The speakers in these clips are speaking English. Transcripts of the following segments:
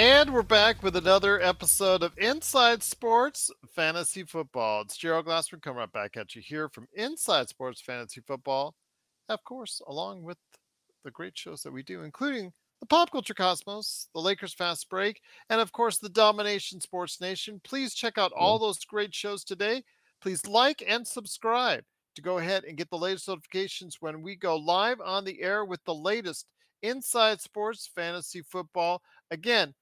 And we're back with another episode of Inside Sports Fantasy Football. It's Gerald Glassman coming right back at you here from Inside Sports Fantasy Football. Of course, along with the great shows that we do, including the Pop Culture Cosmos, the Lakers Fast Break, and of course the Domination Sports Nation. Please check out all mm-hmm. those great shows today. Please like and subscribe to go ahead and get the latest notifications when we go live on the air with the latest Inside Sports Fantasy Football. Again,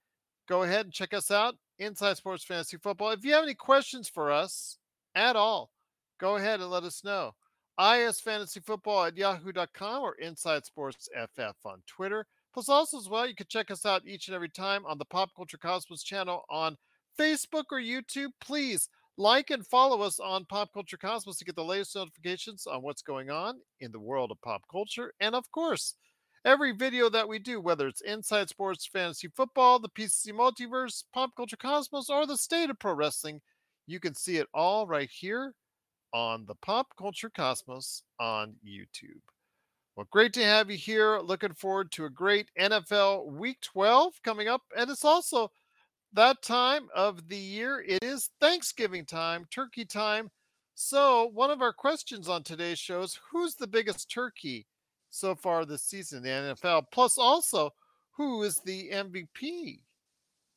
go ahead and check us out, Inside Sports Fantasy Football. If you have any questions for us at all, go ahead and let us know. isfantasyfootball at yahoo.com or Inside Sports FF on Twitter. Plus, also as well, you can check us out each and every time on the Pop Culture Cosmos channel on Facebook or YouTube. Please like and follow us on Pop Culture Cosmos to get the latest notifications on what's going on in the world of pop culture. And of course, every video that we do, whether it's Inside Sports Fantasy Football, the PCC Multiverse, Pop Culture Cosmos, or the State of Pro Wrestling, you can see it all right here on the Pop Culture Cosmos on YouTube. Well, great to have you here. Looking forward to a great NFL Week 12 coming up. And it's also that time of the year. It is Thanksgiving time, turkey time. So, one of our questions on today's show is who's the biggest turkey so far this season in the NFL? Plus, also, who is the MVP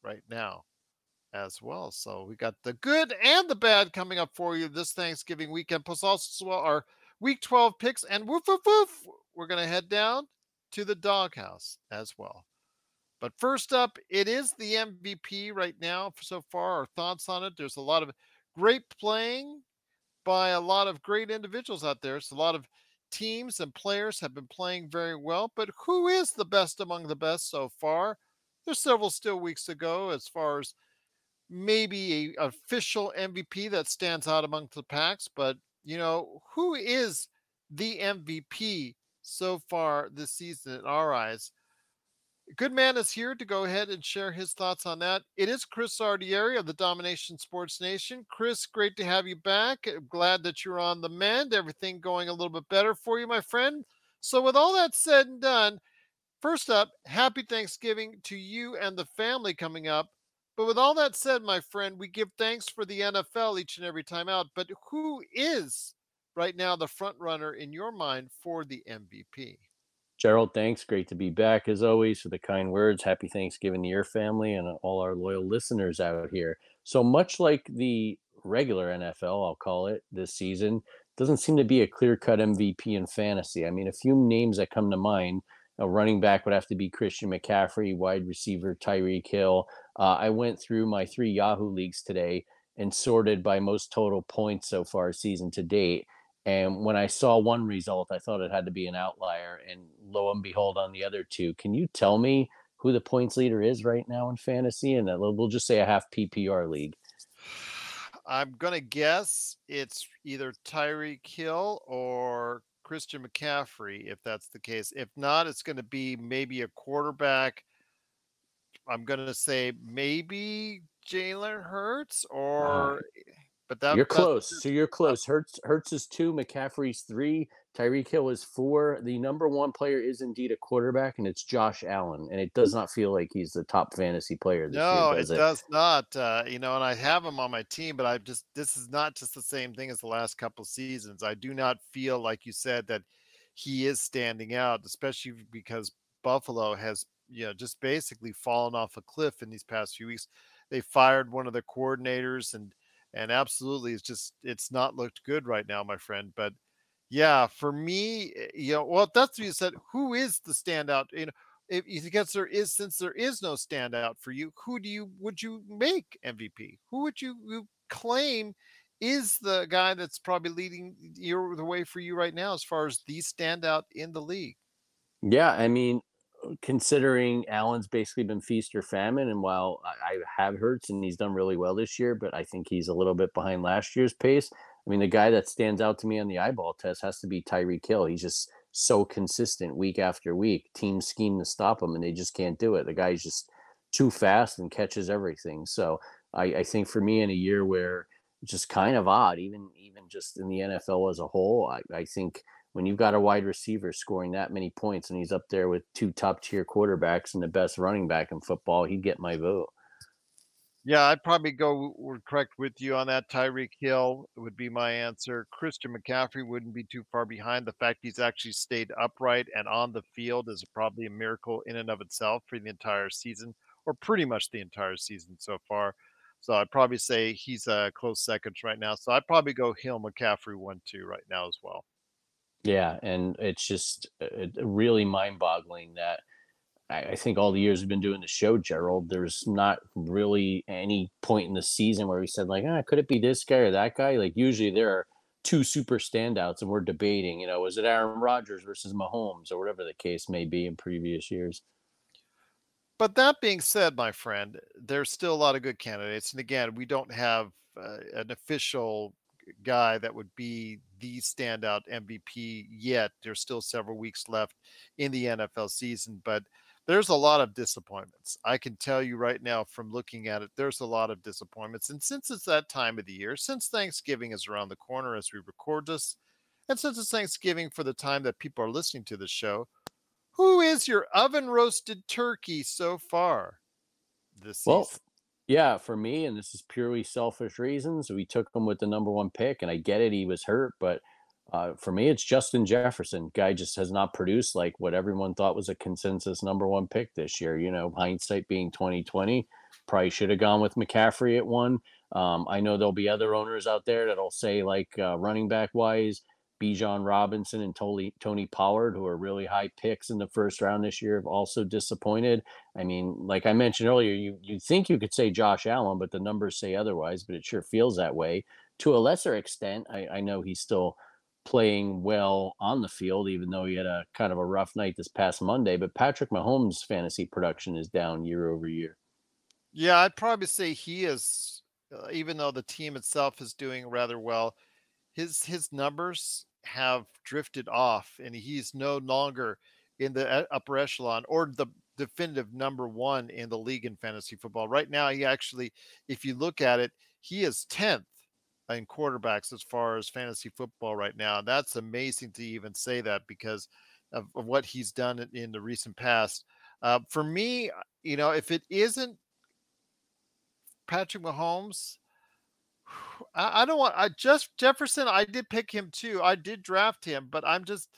right now as well? So, we got the good and the bad coming up for you this Thanksgiving weekend. Plus, also, our week 12 picks. And woof, woof, woof, we're going to head down to the doghouse as well. But first up, it is the MVP right now so far. Our thoughts on it. There's a lot of great playing by a lot of great individuals out there. So a lot of teams and players have been playing very well. But who is the best among the best so far? There's several still weeks to go as far as maybe a official MVP that stands out among the packs. But you know, who is the MVP so far this season in our eyes? Good man is here to go ahead and share his thoughts on that. It is Chris Ardieri of the Domination Sports Nation. Chris, great to have you back. Uh, glad that you're on the mend. Everything going a little bit better for you, my friend. So, with all that said and done, first up, happy Thanksgiving to you and the family coming up. But with all that said, my friend, we give thanks for the NFL each and every time out. But who is right now the front runner in your mind for the MVP? Gerald, thanks. Great to be back as always for the kind words. Happy Thanksgiving to your family and all our loyal listeners out here. So much like the regular NFL, I'll call it this season, doesn't seem to be a clear cut MVP in fantasy. I mean, a few names that come to mind. A running back would have to be Christian McCaffrey, wide receiver Tyreek Hill. Uh, I went through my three Yahoo leagues today and sorted by most total points so far season to date. And when I saw one result, I thought it had to be an outlier. And lo and behold, on the other two, can you tell me who the points leader is right now in fantasy? And we'll just say a half PPR league. I'm going to guess it's either Tyreek Hill or Christian McCaffrey, if that's the case. If not, it's going to be maybe a quarterback. I'm going to say maybe Jalen Hurts or. Uh, but that, you're close. So you're close. Hurts Hurts is two, McCaffrey's three, Tyreek Hill is four. The number one player is indeed a quarterback, and it's Josh Allen. And it does not feel like he's the top fantasy player this no, year. Does it, it, does not. Uh, you know, and I have him on my team, but I just this is not just the same thing as the last couple seasons. I do not feel like you said that he is standing out, especially because Buffalo has you know just basically fallen off a cliff in these past few weeks. They fired one of the coordinators and and absolutely it's just it's not looked good right now my friend but yeah for me eh, you know well that's what you said who is the standout you know if you guess there is since there is no standout for you who do you would you make mvp who would you, you claim is the guy that's probably leading your the way for you right now as far as the standout in the league? Yeah i mean considering Allen's basically been feast or famine, and while I, I have Hurts and he's done really well this year, but I think he's a little bit behind last year's pace. I mean, the guy that stands out to me on the eyeball test has to be Tyreek Hill. He's just so consistent week after week. Teams scheme to stop him, and they just can't do it. The guy's just too fast and catches everything. So I, I think for me, in a year where is kind of odd, even even just in the NFL as a whole. I, I think when you've got a wide receiver scoring that many points and he's up there with two top tier quarterbacks and the best running back in football, he'd get my vote. Yeah, I'd probably go correct with you on that. Tyreek Hill would be my answer. Christian McCaffrey wouldn't be too far behind. The fact he's actually stayed upright and on the field is probably a miracle in and of itself for the entire season, or pretty much the entire season so far. So I'd probably say he's a close second right now. So I'd probably go Hill McCaffrey one two right now as well. Yeah, and it's just uh, really mind boggling that I, I think all the years we've been doing the show, Gerald, there's not really any point in the season where we said like, ah, could it be this guy or that guy? Like usually there are two super standouts, and we're debating, you know, was it Aaron Rodgers versus Mahomes or whatever the case may be in previous years. But that being said, my friend, there's still a lot of good candidates, and again, we don't have uh, an official guy that would be the standout MVP yet. There's still several weeks left in the NFL season, but there's a lot of disappointments. I can tell you right now from looking at it, there's a lot of disappointments. And since it's that time of the year, since Thanksgiving is around the corner as we record this, and since it's Thanksgiving for the time that people are listening to the show, who is your oven roasted turkey so far this season? Yeah, for me, and this is purely selfish reasons, we took him with the number one pick, and I get it, he was hurt, but uh, for me, it's Justin Jefferson. Guy just has not produced like what everyone thought was a consensus number one pick this year. You know, hindsight being twenty twenty, probably should have gone with McCaffrey at one. Um, I know there'll be other owners out there that'll say like uh, running back wise, Bijan Robinson and Tony Tony Pollard, who are really high picks in the first round this year, have also disappointed. I mean, like I mentioned earlier, you you think you could say Josh Allen, but the numbers say otherwise. But it sure feels that way. To a lesser extent, I, I know he's still playing well on the field, even though he had a kind of a rough night this past Monday. But Patrick Mahomes' fantasy production is down year over year. Yeah, I'd probably say he is, uh, even though the team itself is doing rather well, his his numbers have drifted off, and he's no longer in the upper echelon or the definitive number one in the league in fantasy football. Right now, he actually, if you look at it, he is 10th in quarterbacks as far as fantasy football right now. That's amazing to even say that because of, of what he's done in, the recent past. Uh, for me, uh, you know, if it isn't Patrick Mahomes, I, I don't want. I just Jefferson. I did pick him too. I did draft him, but I'm just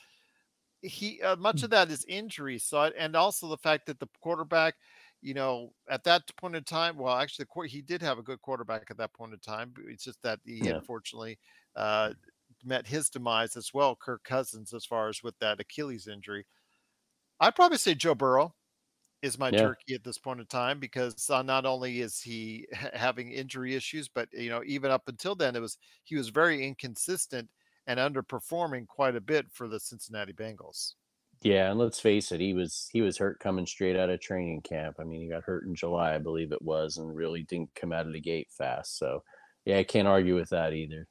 he. Uh, much Mm. of that is injury. So and also the fact that the quarterback you know, at that point in time, well, actually, the he did have a good quarterback at that point in time. It's just that he Yeah. unfortunately uh, met his demise as well, Kirk Cousins, as far as with that Achilles injury. I'd probably say Joe Burrow is my Yeah. turkey at this point in time because uh, not only is he having injury issues, but you know, even up until then, it was he was very inconsistent and underperforming quite a bit for the Cincinnati Bengals. Yeah, and let's face it, he was he was hurt coming straight out of training camp. I mean, he got hurt in July, I believe it was, and really didn't come out of the gate fast. So, yeah, I can't argue with that either.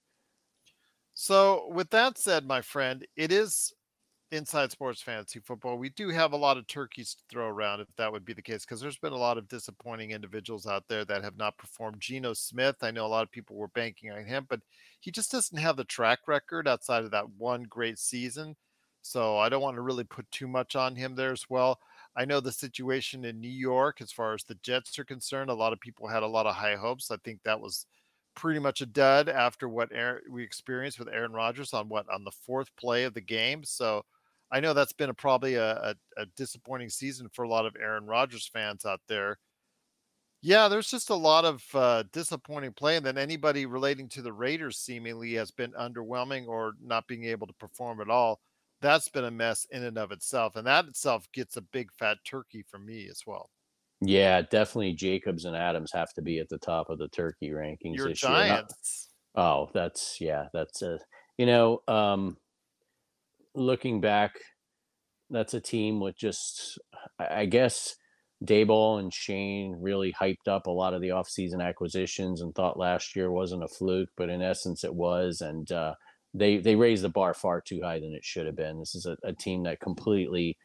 So, with that said, my friend, it is inside sports fantasy football. We do have a lot of turkeys to throw around if that would be the case, because there's been a lot of disappointing individuals out there that have not performed. Geno Smith, I know a lot of people were banking on him, but he just doesn't have the track record outside of that one great season. So, I don't want to really put too much on him there as well. I know the situation in New York, as far as the Jets are concerned, a lot of people had a lot of high hopes. I think that was pretty much a dud after what Aaron, we experienced with Aaron Rodgers on what on the fourth play of the game. So I know that's been a, probably a, a, a disappointing season for a lot of Aaron Rodgers fans out there. Yeah, there's just a lot of uh, disappointing play, and then anybody relating to the Raiders seemingly has been underwhelming or not being able to perform at all. That's been a mess in and of itself, and that itself gets a big fat turkey from me as well. Yeah, definitely Jacobs and Adams have to be at the top of the turkey rankings Your this year. Not, oh, that's yeah, that's a you know, um, looking back, that's a team with just I guess Daboll and Schoen really hyped up a lot of the offseason acquisitions and thought last year wasn't a fluke, but in essence it was. And uh, they they raised the bar far too high than it should have been. This is a, a team that completely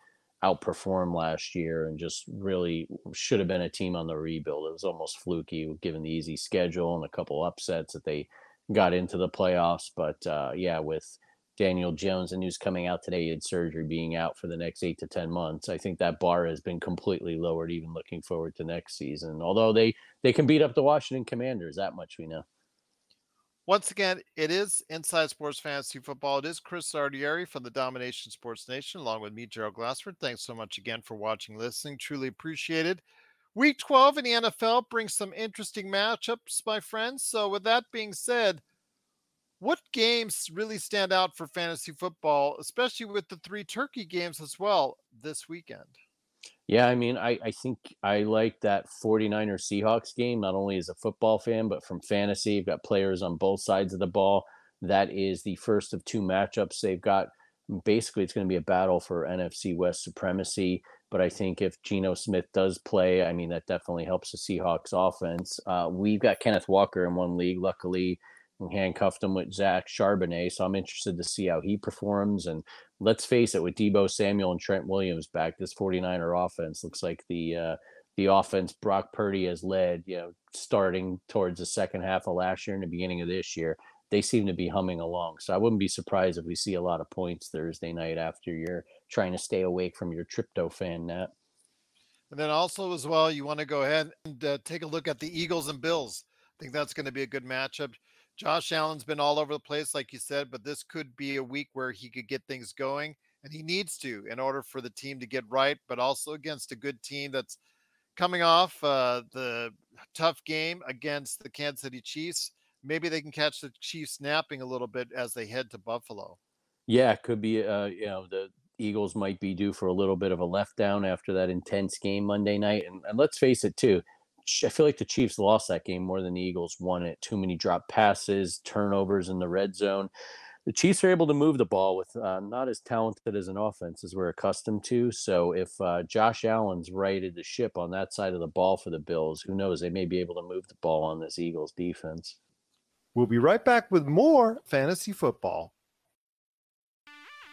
outperformed last year and just really should have been a team on the rebuild. It was almost fluky given the easy schedule and a couple upsets that they got into the playoffs. But uh, yeah, with Daniel Jones, the news coming out today, he had surgery being out for the next eight to ten months. I think that bar has been completely lowered, even looking forward to next season. Although they they can beat up the Washington Commanders, that much we know. Once again, it is Inside Sports Fantasy Football. It is Chris Sardieri from the Domination Sports Nation, along with me, Gerald Glassford. Thanks so much again for watching, listening. Truly appreciated. Week 12 in the NFL brings some interesting matchups, my friends. So, with that being said, what games really stand out for fantasy football, especially with the three turkey games as well this weekend? Yeah, I mean, I, I think I like that 49er Seahawks game, not only as a football fan, but from fantasy. You've got players on both sides of the ball. That is the first of two matchups they've got. Basically, it's going to be a battle for NFC West supremacy. But I think if Geno Smith does play, I mean, that definitely helps the Seahawks offense. Uh, we've got Kenneth Walker in one league. Luckily, we handcuffed him with Zach Charbonnet. So I'm interested to see how he performs. And let's face it, with Deebo Samuel and Trent Williams back, this 49er offense looks like the uh, the offense Brock Purdy has led, you know, starting towards the second half of last year and the beginning of this year. They seem to be humming along. So I wouldn't be surprised if we see a lot of points Thursday night after you're trying to stay awake from your tryptophan nap. And then also as well, you want to go ahead and uh, take a look at the Eagles and Bills. I think that's going to be a good matchup. Josh Allen's been all over the place, like you said, but this could be a week where he could get things going, and he needs to in order for the team to get right, but also against a good team that's coming off uh, the tough game against the Kansas City Chiefs. Maybe they can catch the Chiefs napping a little bit as they head to Buffalo. Yeah, it could be. Uh, you know, the Eagles might be due for a little bit of a letdown after that intense game Monday night, and, and let's face it, too I feel like the Chiefs lost that game more than the Eagles won it. Too many drop passes, turnovers in the red zone. The Chiefs are able to move the ball with uh, not as talented as an offense as we're accustomed to. So if uh, Josh Allen's righted the ship on that side of the ball for the Bills, who knows? They may be able to move the ball on this Eagles defense. We'll be right back with more fantasy football.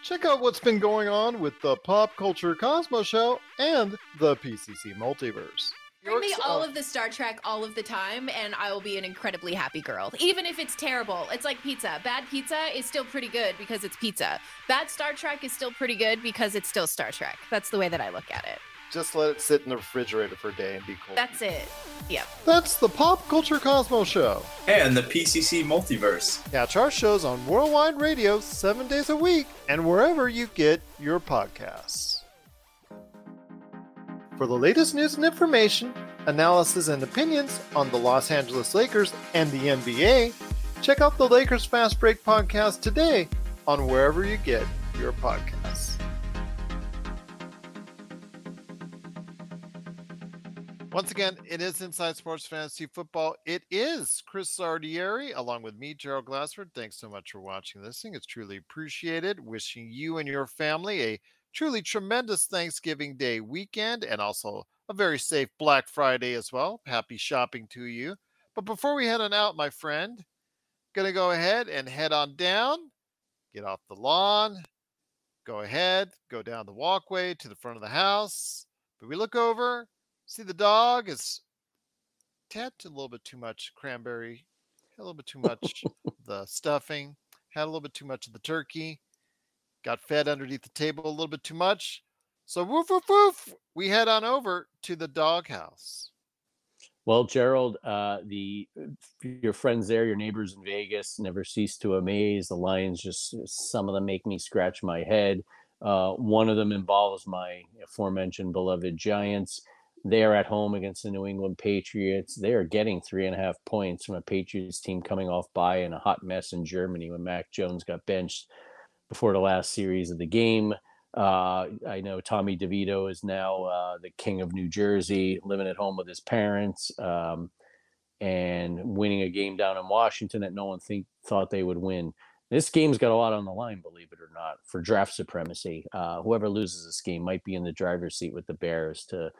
Check out what's been going on with the Pop Culture Cosmos Show and the PCC Multiverse. Bring me all of the Star Trek all of the time, and I will be an incredibly happy girl. Even if it's terrible, it's like pizza. Bad pizza is still pretty good because it's pizza. Bad Star Trek is still pretty good because it's still Star Trek. That's the way that I look at it. Just let it sit in the refrigerator for a day and be cool. That's it. Yep. That's the Pop Culture Cosmos Show. And the PCC Multiverse. Catch our shows on Worldwide Radio seven days a week and wherever you get your podcasts. For the latest news and information, analysis and opinions on the Los Angeles Lakers and the NBA, check out the Lakers Fast Break podcast today on wherever you get your podcasts. Once again, it is Inside Sports Fantasy Football. It is Chris Sardieri along with me, Gerald Glassford. Thanks so much for watching this thing. It's truly appreciated. Wishing you and your family a truly tremendous Thanksgiving Day weekend and also a very safe Black Friday as well. Happy shopping to you. But before we head on out, my friend, going to go ahead and head on down, get off the lawn, go ahead, go down the walkway to the front of the house. But we look over, see the dog is tapped a little bit too much cranberry, a little bit too much the stuffing, had a little bit too much of the turkey got fed underneath the table a little bit too much. So woof woof woof, we head on over to the doghouse. Well, Gerald, uh, the your friends there, your neighbors in Vegas, never cease to amaze. The Lions just some of them make me scratch my head. Uh, one of them involves my aforementioned beloved Giants. They are at home against the New England Patriots. They are getting three and a half points from a Patriots team coming off bye in a hot mess in Germany when Mac Jones got benched before the last series of the game. Uh, I know Tommy DeVito is now uh, the king of New Jersey, living at home with his parents, um, and winning a game down in Washington that no one think, thought they would win. This game's got a lot on the line, believe it or not, for draft supremacy. Uh, whoever loses this game might be in the driver's seat with the Bears to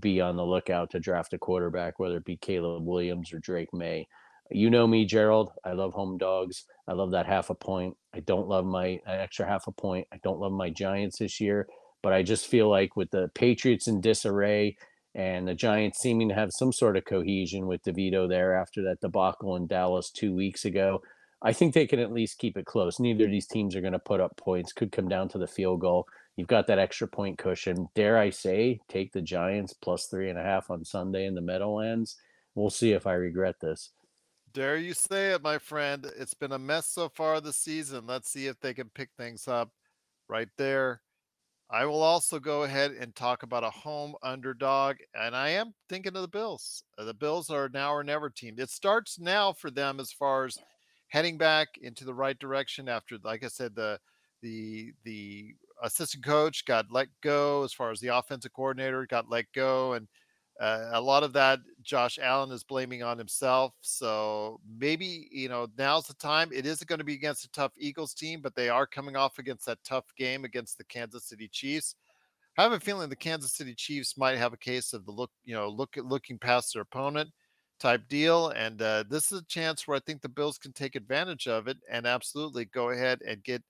be on the lookout to draft a quarterback, whether it be Caleb Williams or Drake Maye. You know me, Gerald. I love home dogs. I love that half a point. I don't love my uh, extra half a point. I don't love my Giants this year, but I just feel like with the Patriots in disarray and the Giants seeming to have some sort of cohesion with DeVito there after that debacle in Dallas two weeks ago, I think they can at least keep it close. Neither of these teams are going to put up points. Could come down to the field goal. You've got that extra point cushion. Dare I say, take the Giants plus three and a half on Sunday in the Meadowlands. We'll see if I regret this. Dare you say it, my friend? It's been a mess so far this season. Let's see if they can pick things up right there. I will also go ahead and talk about a home underdog, and I am thinking of the Bills. Uh, the Bills are now or never team. It starts now for them as far as heading back into the right direction after, like I said, the the the assistant coach got let go as far as the offensive coordinator got let go, and uh, a lot of that Josh Allen is blaming on himself. So maybe, you know, now's the time. It isn't going to be against a tough Eagles team, but they are coming off against that tough game against the Kansas City Chiefs. I have a feeling the Kansas City Chiefs might have a case of the look, you know, look looking past their opponent type deal. And uh, this is a chance where I think the Bills can take advantage of it and absolutely go ahead and get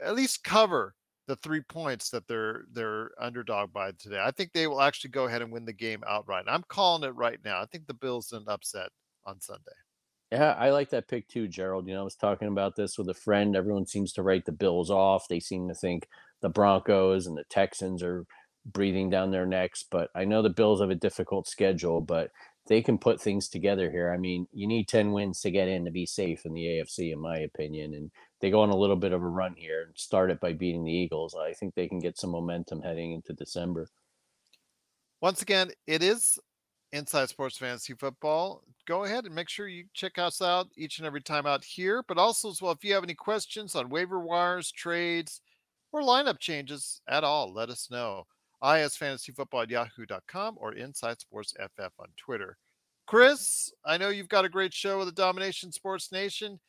at least cover the three points that they're they're underdog by today. I think they will actually go ahead and win the game outright. I'm calling it right now. I think the Bills an upset on Sunday. Yeah, I like that pick too, Gerald. You know, I was talking about this with a friend. Everyone seems to write the Bills off. They seem to think the Broncos and the Texans are breathing down their necks. But I know the Bills have a difficult schedule, but they can put things together here. I mean, you need 10 wins to get in to be safe in the AFC, in my opinion. And they go on a little bit of a run here and start it by beating the Eagles. I think they can get some momentum heading into December. Once again, it is Inside Sports Fantasy Football. Go ahead and make sure you check us out each and every time out here. But also, as well, if you have any questions on waiver wires, trades, or lineup changes at all, let us know. isfantasyfootball at yahoo.com or Inside Sports FF on Twitter. Chris, I know you've got a great show with the Domination Sports Nation.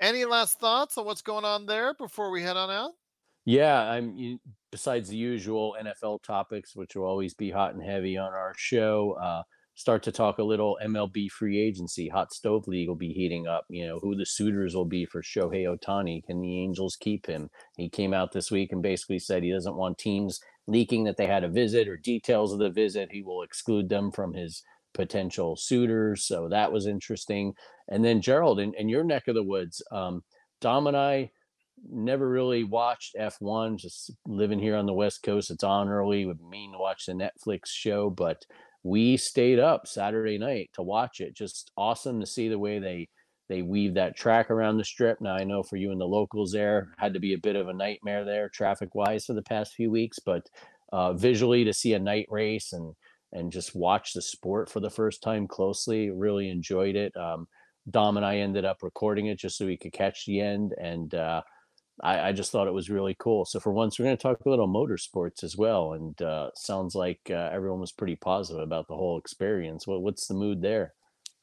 Any last thoughts on what's going on there before we head on out? Yeah, I'm besides the usual NFL topics, which will always be hot and heavy on our show. Uh, start to talk a little MLB free agency. Hot Stove League will be heating up. You know who the suitors will be for Shohei Ohtani. Can the Angels keep him? He came out this week and basically said he doesn't want teams leaking that they had a visit or details of the visit. He will exclude them from his potential suitors. So that was interesting. And then Gerald, in, in your neck of the woods, um, Dom and I never really watched F1, just living here on the West Coast. It's on early. Would mean to watch the Netflix show, but we stayed up Saturday night to watch it. Just awesome to see the way they they weave that track around the strip. Now I know for you and the locals there had to be a bit of a nightmare there traffic wise for the past few weeks, but uh, visually to see a night race and and just watch the sport for the first time closely. Really enjoyed it. Um, Dom and I ended up recording it just so we could catch the end, and uh, I, I, just thought it was really cool. So for once, we're going to talk a little motorsports as well, and uh, sounds like uh, everyone was pretty positive about the whole experience. What, what's the mood there?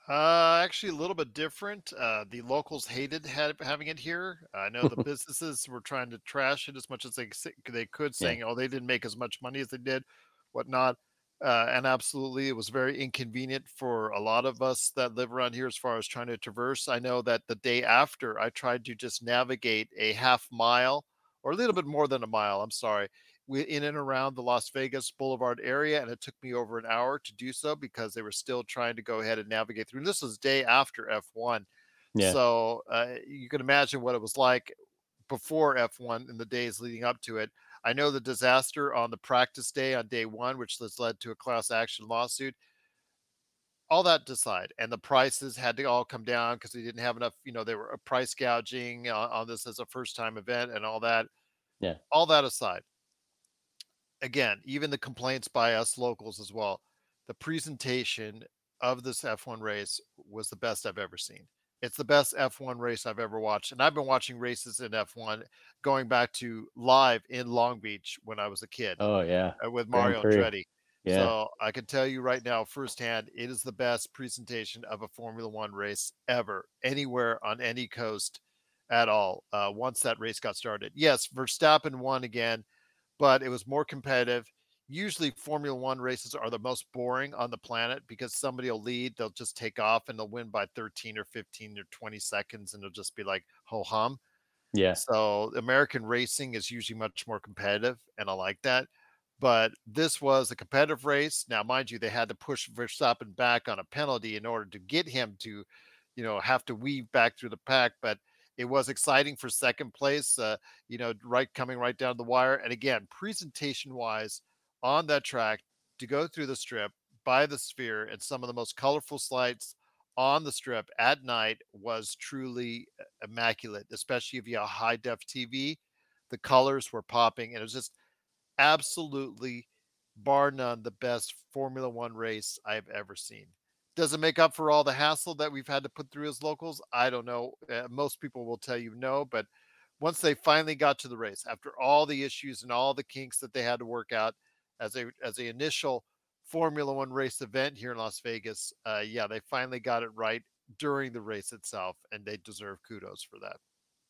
Uh, actually, a little bit different. Uh, the locals hated having it here. I know the businesses were trying to trash it as much as they they could, saying, yeah. "Oh, they didn't make as much money as they did, whatnot." Uh, and absolutely, it was very inconvenient for a lot of us that live around here as far as trying to traverse. I know that the day after, I tried to just navigate a half mile or a little bit more than a mile, I'm sorry, in and around the Las Vegas Boulevard area. And it took me over an hour to do so because they were still trying to go ahead and navigate through. And this was day after F1. Yeah. So uh, you can imagine what it was like before F1 in the days leading up to it. I know the disaster on the practice day on day one, which has led to a class action lawsuit. All that decide, and the prices had to all come down because they didn't have enough. You know, they were uh, price gouging on, on this as a first time event and all that. Yeah. All that aside, again, even the complaints by us locals as well, the presentation of this F1 race was the best I've ever seen. It's the best F1 race I've ever watched. And I've been watching races in F1 going back to live in Long Beach when I was a kid. Oh, yeah. Uh, with Mario Andretti. Yeah. So I can tell you right now, firsthand, it is the best presentation of a Formula One race ever, anywhere on any coast at all. Uh, once that race got started, yes, Verstappen won again, but it was more competitive usually Formula One races are the most boring on the planet because somebody will lead, they'll just take off and they'll win by 13 or 15 or 20 seconds, and it'll just be like ho hum. Yeah. So American racing is usually much more competitive, and I like that. But this was a competitive race. Now, mind you, they had to push Verstappen back on a penalty in order to get him to you know, have to weave back through the pack. But it was exciting for second place, uh, you know, right coming right down the wire. And again, presentation wise on that track to go through the strip by the sphere and some of the most colorful slides on the strip at night was truly uh, immaculate, especially if you have high def TV. The colors were popping, and it was just absolutely, bar none, the best Formula One race I've ever seen. Does it make up for all the hassle that we've had to put through as locals? I don't know. Uh, most people will tell you no, but once they finally got to the race, after all the issues and all the kinks that they had to work out as a as a initial Formula One race event here in Las Vegas, uh, yeah, they finally got it right during the race itself, and they deserve kudos for that.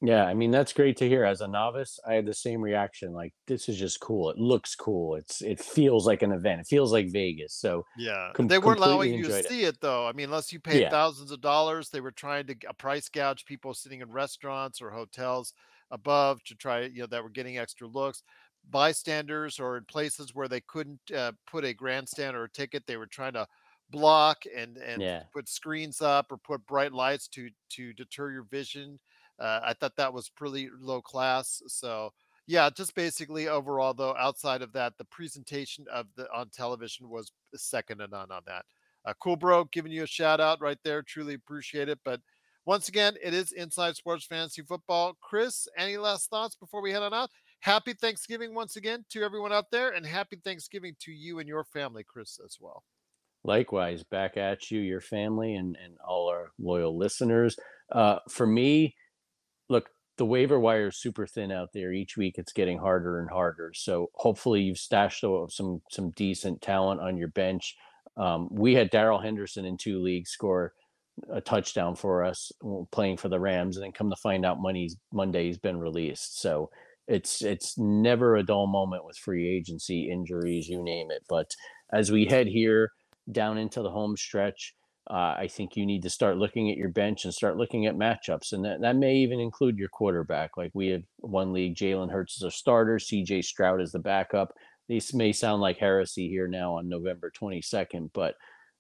Yeah, I mean that's great to hear. As a novice, I had the same reaction. Like this is just cool. It looks cool. It's it feels like an event. It feels like Vegas. So yeah, com- they weren't allowing you to it. see it though. I mean, unless you paid yeah. thousands of dollars, they were trying to price gouge people sitting in restaurants or hotels above to try you know that were getting extra looks. Bystanders or in places where they couldn't uh, put a grandstand or a ticket, they were trying to block and and yeah. put screens up or put bright lights to to deter your vision uh, I thought that was pretty low class. So yeah, just basically overall though, outside of that, the presentation of the on television was second to none on that. Uh, cool, bro, giving you a shout out right there. Truly appreciate it. But once again, it is Inside Sports Fantasy Football. Chris, any last thoughts before we head on out? Happy Thanksgiving once again to everyone out there, and happy Thanksgiving to you and your family, Chris, as well. Likewise, back at you, your family, and, and all our loyal listeners. Uh, for me, look, the waiver wire is super thin out there. Each week it's getting harder and harder. So hopefully you've stashed some some decent talent on your bench. Um, we had Darrell Henderson in two leagues score a touchdown for us playing for the Rams, and then come to find out Monday's Monday he's been released. So it's it's never a dull moment with free agency, injuries, you name it. But as we head here down into the home stretch, uh, I think you need to start looking at your bench and start looking at matchups. And that, that may even include your quarterback. Like we have one league, Jalen Hurts is a starter, CJ Stroud is the backup. These may sound like heresy here now on November 22nd, but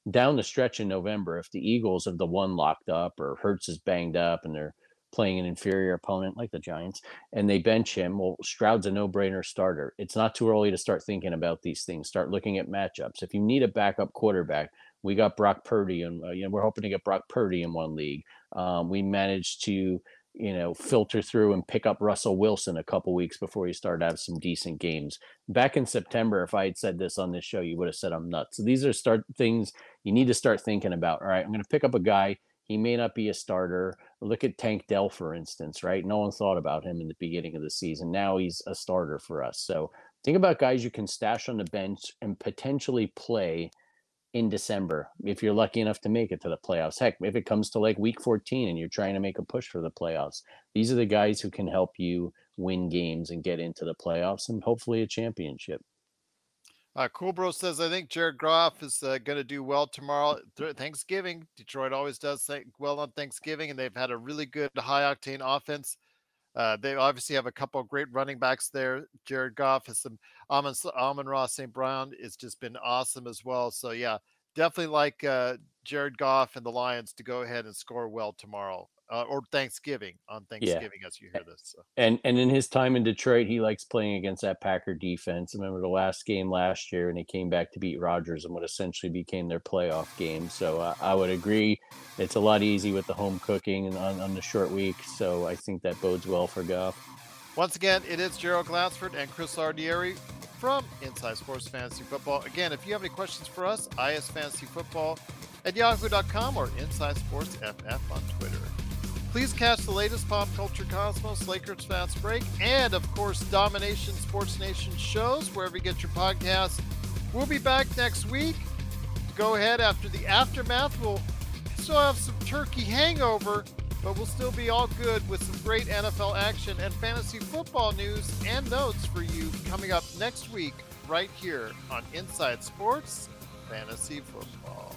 down the stretch in November, if the Eagles have the one locked up or Hurts is banged up and they're playing an inferior opponent like the Giants and they bench him, well, Stroud's a no brainer starter. It's not too early to start thinking about these things. Start looking at matchups. If you need a backup quarterback, we got Brock Purdy, and uh, you know we're hoping to get Brock Purdy in one league. Um, we managed to you know filter through and pick up Russell Wilson a couple weeks before he started to have some decent games. Back in September, if I had said this on this show, you would have said I'm nuts. So these are start things you need to start thinking about. All right, I'm going to pick up a guy. He may not be a starter. Look at Tank Dell, for instance, right? No one thought about him in the beginning of the season. Now he's a starter for us. So think about guys you can stash on the bench and potentially play in December if you're lucky enough to make it to the playoffs. Heck, if it comes to like week 14 and you're trying to make a push for the playoffs, these are the guys who can help you win games and get into the playoffs and hopefully a championship. Uh, cool Bro says, I think Jared Goff is uh, going to do well tomorrow. Thanksgiving. Detroit always does well on Thanksgiving, and they've had a really good high octane offense. Uh, they obviously have a couple of great running backs there. Jared Goff has some Amon, Amon-Ra St. Brown has just been awesome as well. So yeah, definitely like uh, Jared Goff and the Lions to go ahead and score well tomorrow uh, or Thanksgiving on Thanksgiving yeah. as you hear this. So. And and in his time in Detroit, he likes playing against that Packer defense. Remember the last game last year, and he came back to beat Rodgers and what essentially became their playoff game. So uh, I would agree, it's a lot easy with the home cooking and on, on the short week. So I think that bodes well for Goff. Once again, it is Gerald Glassford and Chris Lardieri from Inside Sports Fantasy Football. Again, if you have any questions for us, IS Fantasy Football at yahoo.com or Inside Sports FF on Twitter. Please catch the latest pop culture cosmos, Lakers Fast Break, and of course, Domination Sports Nation shows wherever you get your podcasts. We'll be back next week. Go ahead after the aftermath. We'll still have some turkey hangover, but we'll still be all good with some great NFL action and fantasy football news and notes for you coming up next week, right here on Inside Sports Fantasy Football.